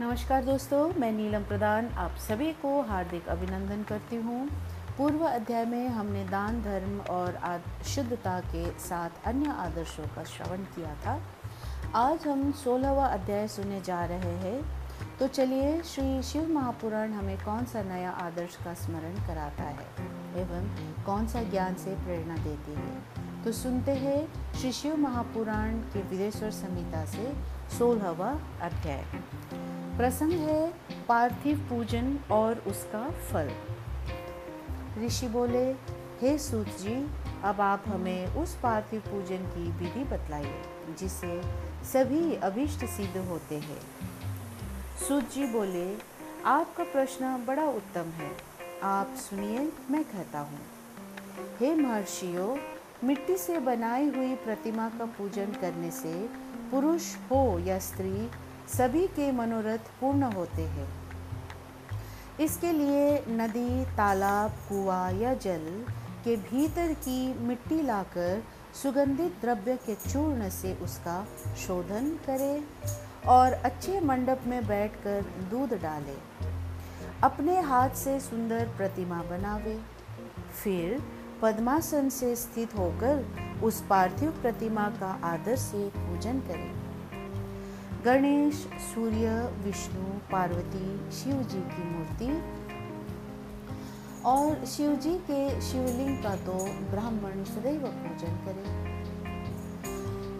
नमस्कार दोस्तों, मैं नीलम प्रधान आप सभी को हार्दिक अभिनंदन करती हूँ। पूर्व अध्याय में हमने दान, धर्म और शुद्धता के साथ अन्य आदर्शों का श्रवण किया था। आज हम सोलहवा अध्याय सुनने जा रहे हैं। तो चलिए, श्री शिव महापुराण हमें कौन सा नया आदर्श का स्मरण कराता है एवं कौन सा ज्ञान से प्रेरणा देती है? तो सुनते हैं श्री शिव महापुराण के विदेश्वर संहिता से सोलहवा अध्याय। प्रसंग है पार्थिव पूजन और उसका फल। ऋषि बोले, हे सूत जी, अब आप हमें उस पार्थिव पूजन की विधि बतलाइए जिससे सभी अभिष्ट सिद्ध होते हैं। सूत जी बोले, आपका प्रश्न बड़ा उत्तम है। आप सुनिए, मैं कहता हूँ। हे महर्षियों, मिट्टी से बनाई हुई प्रतिमा का पूजन करने से पुरुष हो या स्त्री सभी के मनोरथ पूर्ण होते हैं। इसके लिए नदी, तालाब, कुआ या जल के भीतर की मिट्टी लाकर सुगंधित द्रव्य के चूर्ण से उसका शोधन करें और अच्छे मंडप में बैठकर दूध डाले। अपने हाथ से सुंदर प्रतिमा बनावे। फिर पद्मासन से स्थित होकर उस पार्थिव प्रतिमा का आदर से पूजन करें। गणेश, सूर्य, विष्णु, पार्वती शिव जी की मूर्ति। और शिव जी के शिवलिंग का तो ब्राह्मण सदैव पूजन करे।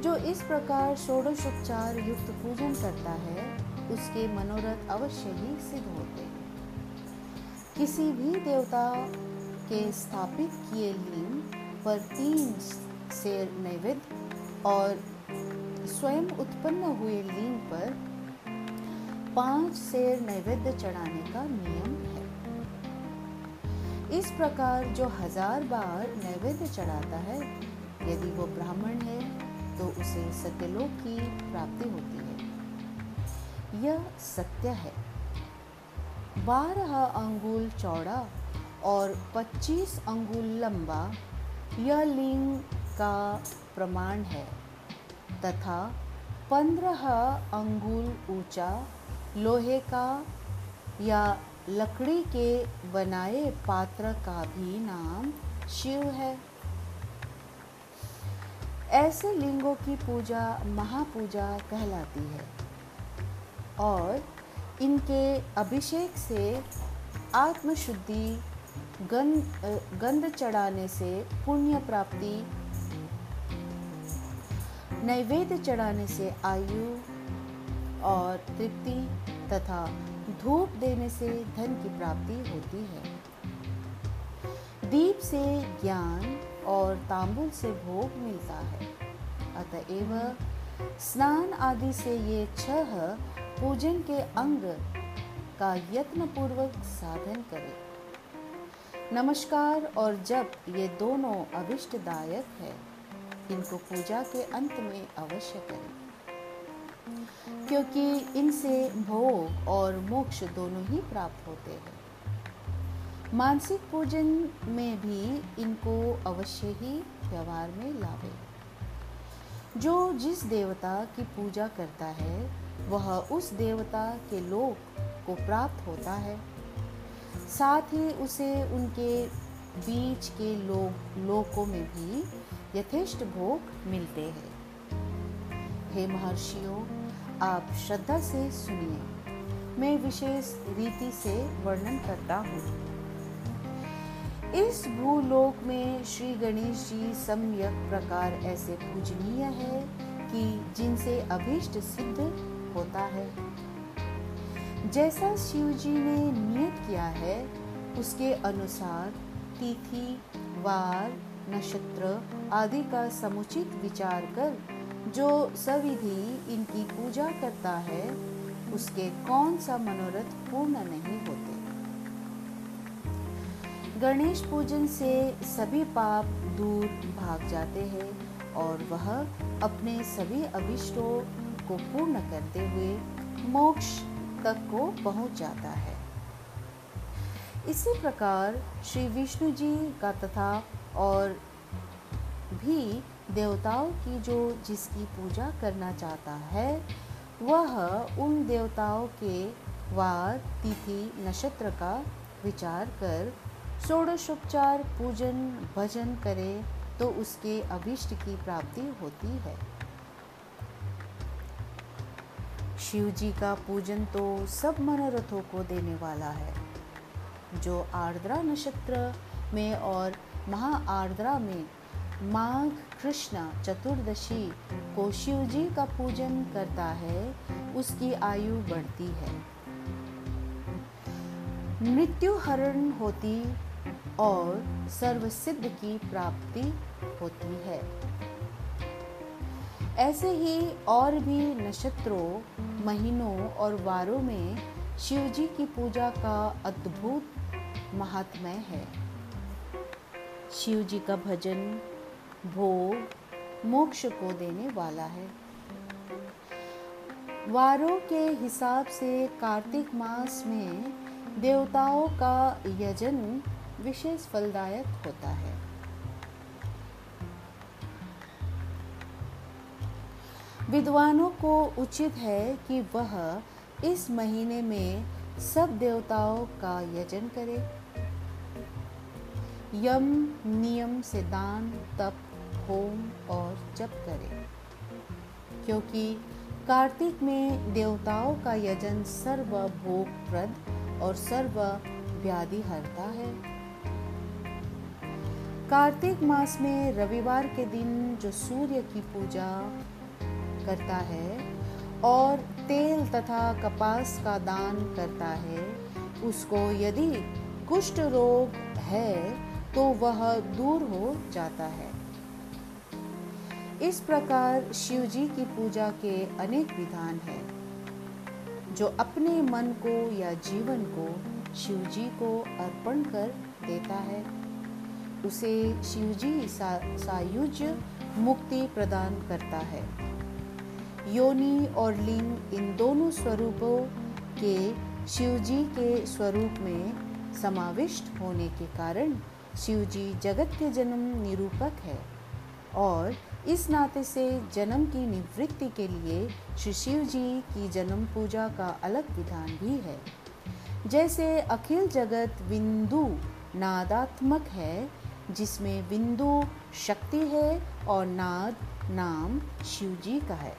जो इस प्रकार षोडशोपचार युक्त पूजन करता है, उसके मनोरथ अवश्य ही सिद्ध होते हैं। किसी भी देवता के स्थापित किए लिंग पर तीन शेर नैवेद्य और स्वयं उत्पन्न हुए लिंग पर पाँच शेर नैवेद्य चढ़ाने का नियम है। इस प्रकार जो हज़ार बार नैवेद्य चढ़ाता है, यदि वो ब्राह्मण है तो उसे सत्यलोक की प्राप्ति होती है। यह सत्य है। बारह अंगुल चौड़ा और पच्चीस अंगुल लंबा, यह लिंग का प्रमाण है। तथा पंद्रह अंगुल ऊँचा लोहे का या लकड़ी के बनाए पात्र का भी नाम शिव है। ऐसे लिंगों की पूजा महापूजा कहलाती है और इनके अभिषेक से आत्मशुद्धि, गंध गंध चढ़ाने से पुण्य प्राप्ति नैवेद्य चढ़ाने से आयु और तृप्ति तथा धूप देने से धन की प्राप्ति होती है। दीप से ज्ञान और तांबुल से भोग मिलता है। अतएव स्नान आदि से ये छह पूजन के अंग का यत्न पूर्वक साधन करें। नमस्कार और जप ये दोनों अभिष्टदायक है। इनको पूजा के अंत में अवश्य करें। क्योंकि इनसे भोग और मोक्ष दोनों ही प्राप्त होते हैं। मानसिक पूजन में भी इनको अवश्य ही व्यवहार में लावे। जो जिस देवता की पूजा करता है, वह उस देवता के लोक को प्राप्त होता है। साथ ही उसे उनके बीच के लोक लोकों में भी यथेष्ट भोग मिलते हैं। हे महर्षियों, आप श्रद्धा से सुनिए। मैं विशेष रीति से वर्णन करता हूँ। इस भूलोक में श्री गणेश जी सम्यक प्रकार ऐसे पूजनीय है कि जिनसे अभीष्ट सिद्ध होता है। जैसा शिव जी ने नियत किया है, उसके अनुसार तिथि, वार नक्षत्र आदि का समुचित विचार कर जो सविधि इनकी पूजा करता है, उसके कौन सा मनोरथ पूर्ण नहीं होते? गणेश पूजन से सभी पाप दूर भाग जाते हैं और वह अपने सभी अभिष्टों को पूर्ण करते हुए मोक्ष तक को पहुँच जाता है। इसी प्रकार श्री विष्णु जी का तथा और भी देवताओं की जो जिसकी पूजा करना चाहता है, वह उन देवताओं के वार, तिथि, नक्षत्र का विचार कर षोडशोपचार पूजन, भजन करे तो उसके अभिष्ट की प्राप्ति होती है। शिव जी का पूजन तो सब मनोरथों को देने वाला है। जो आर्द्रा नक्षत्र में और महा आर्द्रा में माघ कृष्ण चतुर्दशी को शिव जी का पूजन करता है, उसकी आयु बढ़ती है। मृत्यु हरण होती और सर्वसिद्ध की प्राप्ति होती है। ऐसे ही और भी नक्षत्रों, महीनों और वारों में शिव जी की पूजा का अद्भुत महात्म्य है। शिव जी का भजन भोग मोक्ष को देने वाला है। वारों के हिसाब से कार्तिक मास में देवताओं का यजन विशेष फलदायक होता है। विद्वानों को उचित है कि वह इस महीने में सब देवताओं का यजन करे। यम नियम से दान, तप, होम और जप करे। क्योंकि कार्तिक में देवताओं का यजन सर्व भोगप्रद और सर्व व्याधि हरता है। कार्तिक मास में रविवार के दिन जो सूर्य की पूजा करता है और तेल तथा कपास का दान करता है, उसको यदि कुष्ठ रोग है तो वह दूर हो जाता है। इस प्रकार शिव जी की पूजा के अनेक विधान हैं जो अपने मन को या जीवन को शिव जी को अर्पण कर देता है। उसे शिव जी सा, सायुज्य मुक्ति प्रदान करता है। योनि और लिंग इन दोनों स्वरूपों के शिवजी के स्वरूप में समाविष्ट होने के कारण शिवजी जगत के जन्म निरूपक है और इस नाते से जन्म की निवृत्ति के लिए श्री शिव जी की जन्म पूजा का अलग विधान भी है। जैसे अखिल जगत बिंदु नादात्मक है, जिसमें बिंदु शक्ति है और नाद नाम शिव जी का है।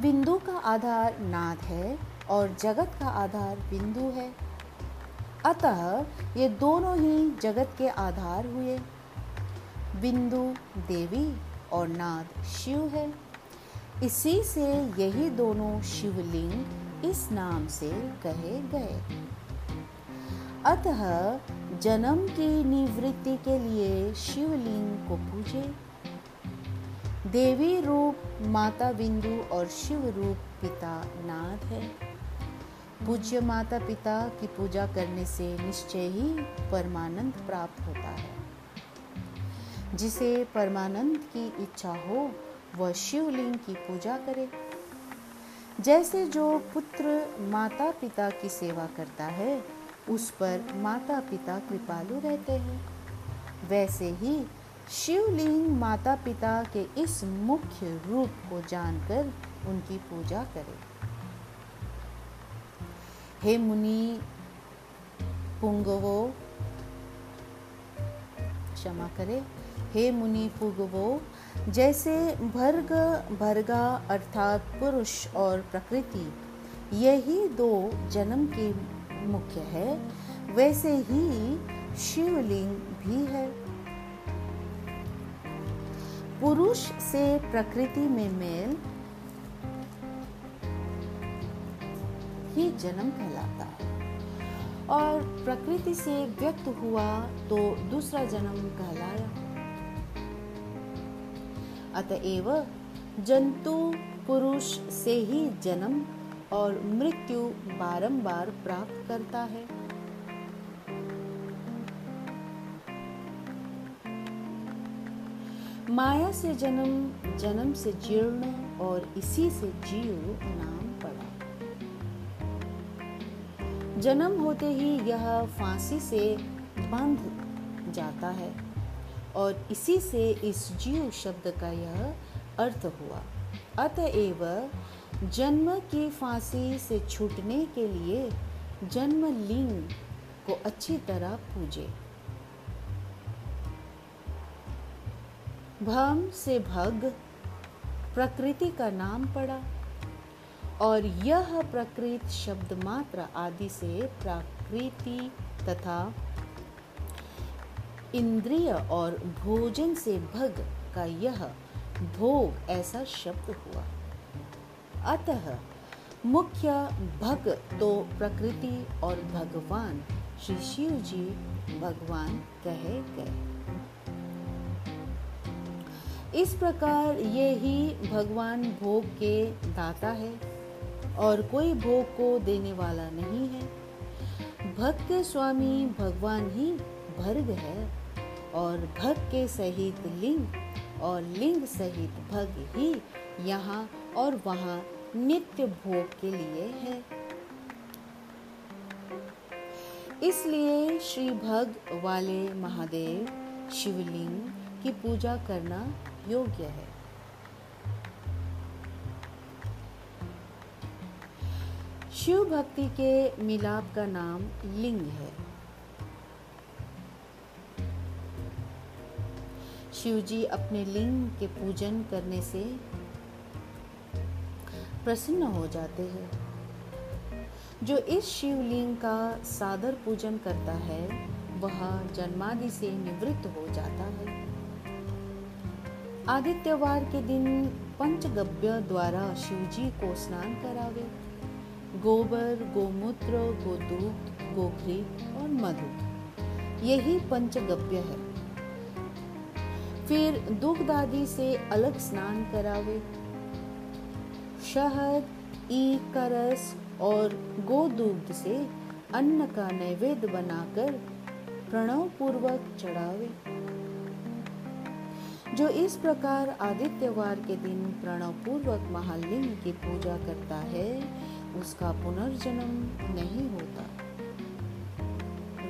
बिंदु का आधार नाद है और जगत का आधार बिंदु है। अतः ये दोनों ही जगत के आधार हुए। बिंदु देवी और नाद शिव है। इसी से यही दोनों शिवलिंग इस नाम से कहे गए। अतः जन्म की निवृत्ति के लिए शिवलिंग को पूजे। देवी रूप, माता बिंदु और शिव रूप पिता नाथ है। पूज्य माता पिता की पूजा करने से निश्चय ही परमानंद प्राप्त होता है। जिसे परमानंद की इच्छा हो, वह शिवलिंग की पूजा करे। जैसे जो पुत्र माता पिता की सेवा करता है, उस पर माता पिता कृपालु रहते हैं। वैसे ही शिवलिंग माता पिता के इस मुख्य रूप को जानकर उनकी पूजा करें। हे मुनि, पुंगवो। क्षमा करें। हे मुनि, पुगवो। जैसे भर्ग, भर्गा अर्थात पुरुष और प्रकृति यही दो जन्म के मुख्य है, वैसे ही शिवलिंग भी है। पुरुष से प्रकृति में मेल ही जन्म कहलाता। है और प्रकृति से व्यक्त हुआ तो दूसरा जन्म कहलाया। अतएव जंतु पुरुष से ही जन्म और मृत्यु बारंबार प्राप्त करता है। माया से जन्म जन्म से जीर्ण और इसी से जीव नाम पड़ा। जन्म होते ही यह फांसी से बंध जाता है और इसी से इस जीव शब्द का यह अर्थ हुआ। अतएव जन्म की फांसी से छूटने के लिए जन्म लिंग को अच्छी तरह पूजे। भम से भग प्रकृति का नाम पड़ा। और यह प्रकृत शब्द मात्र आदि से प्रकृति तथा इंद्रिय और भोजन से भग का यह भोग ऐसा शब्द हुआ। अतः मुख्य भग तो प्रकृति और भगवान, श्री शिव जी भगवान कहे गए। इस प्रकार ये ही भगवान भोग के दाता है। और कोई भोग को देने वाला नहीं है। भक्त स्वामी भगवान ही भर्ग है और भग के सहित लिंग और लिंग सहित भग ही यहाँ और वहाँ नित्य भोग के लिए है। इसलिए श्री भग वाले महादेव शिवलिंग की पूजा करना योग्य है। शिव भक्ति के मिलाप का नाम लिंग है। शिव जी अपने लिंग के पूजन करने से प्रसन्न हो जाते हैं। जो इस शिवलिंग का सादर पूजन करता है, वह जन्मादि से निवृत्त हो जाता है। आदित्यवार के दिन पंचगव्य द्वारा शिवजी को स्नान करावे। गोबर, गोमूत्र, गोदूत गोखरी और मधु। यही पंचगव्य है। फिर दुग्ध आदि से अलग स्नान करावे। शहद ई करस और गोदुग्ध से अन्न का नैवेद्य बनाकर प्रणव पूर्वक चढ़ावे। जो इस प्रकार आदित्यवार के दिन प्रणव पूर्वक महालिंग की पूजा करता है उसका पुनर्जन्म नहीं होता।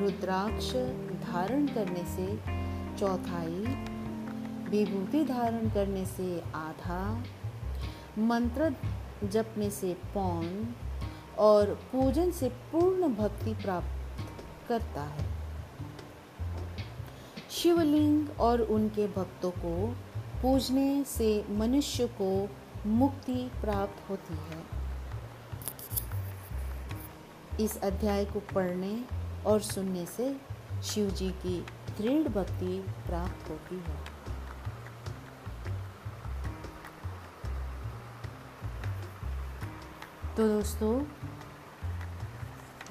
रुद्राक्ष धारण करने से, चौथाई विभूति धारण करने से आधा, मंत्र जपने से पौन और पूजन से पूर्ण भक्ति प्राप्त करता है। शिवलिंग और उनके भक्तों को पूजने से मनुष्य को मुक्ति प्राप्त होती है। इस अध्याय को पढ़ने और सुनने से शिव जी की दृढ़ भक्ति प्राप्त होती है। तो दोस्तों,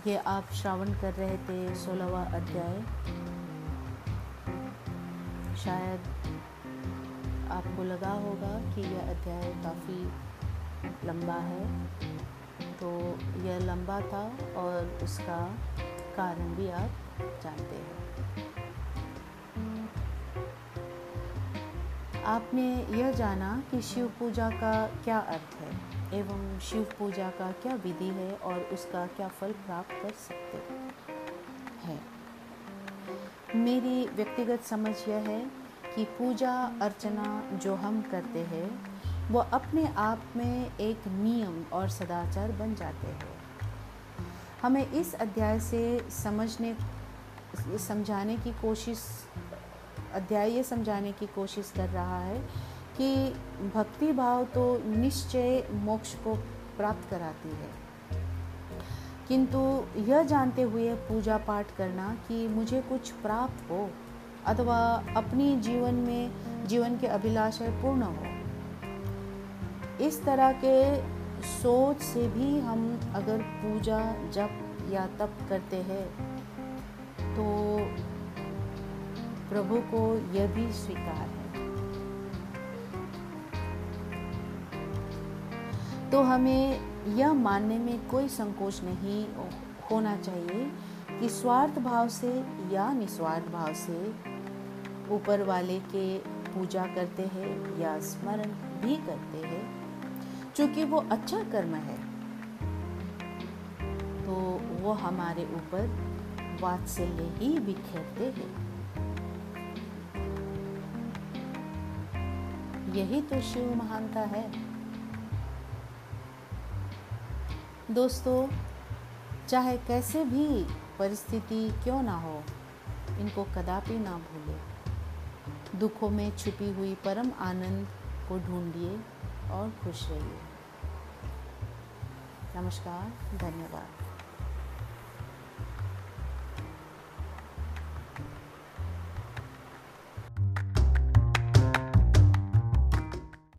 ये आप श्रावण कर रहे थे सोलहवा अध्याय। शायद आपको लगा होगा कि यह अध्याय काफ़ी लंबा है। तो यह लंबा था और उसका कारण भी आप जानते हैं। आपने यह जाना कि शिव पूजा का क्या अर्थ है एवं शिव पूजा का क्या विधि है और उसका क्या फल प्राप्त कर सकते हैं। मेरी व्यक्तिगत समझ यह है कि पूजा अर्चना जो हम करते हैं वो अपने आप में एक नियम और सदाचार बन जाते हैं। हमें इस अध्याय से समझने, समझाने की कोशिश, अध्याय ये समझाने की कोशिश कर रहा है कि भक्ति भाव तो निश्चय मोक्ष को प्राप्त कराती है। किंतु यह जानते हुए पूजा पाठ करना कि मुझे कुछ प्राप्त हो अथवा अपनी जीवन में, जीवन के अभिलाषा पूर्ण हो। इस तरह के सोच से भी हम अगर पूजा, जप या तप करते हैं तो प्रभु को यह भी स्वीकार है। तो हमें यह मानने में कोई संकोच नहीं होना चाहिए कि स्वार्थ भाव से या निस्वार्थ भाव से ऊपर वाले के पूजा करते हैं या स्मरण भी करते हैं। क्योंकि वो अच्छा कर्म है तो वो हमारे ऊपर वात्सल्य ही बिखेरते हैं। यही तो शिव महानता है। दोस्तों, चाहे कैसे भी परिस्थिति क्यों ना हो, इनको कदापि ना भूले। दुखों में छुपी हुई परम आनंद को ढूंढिए। और खुश रहिए। नमस्कार धन्यवाद।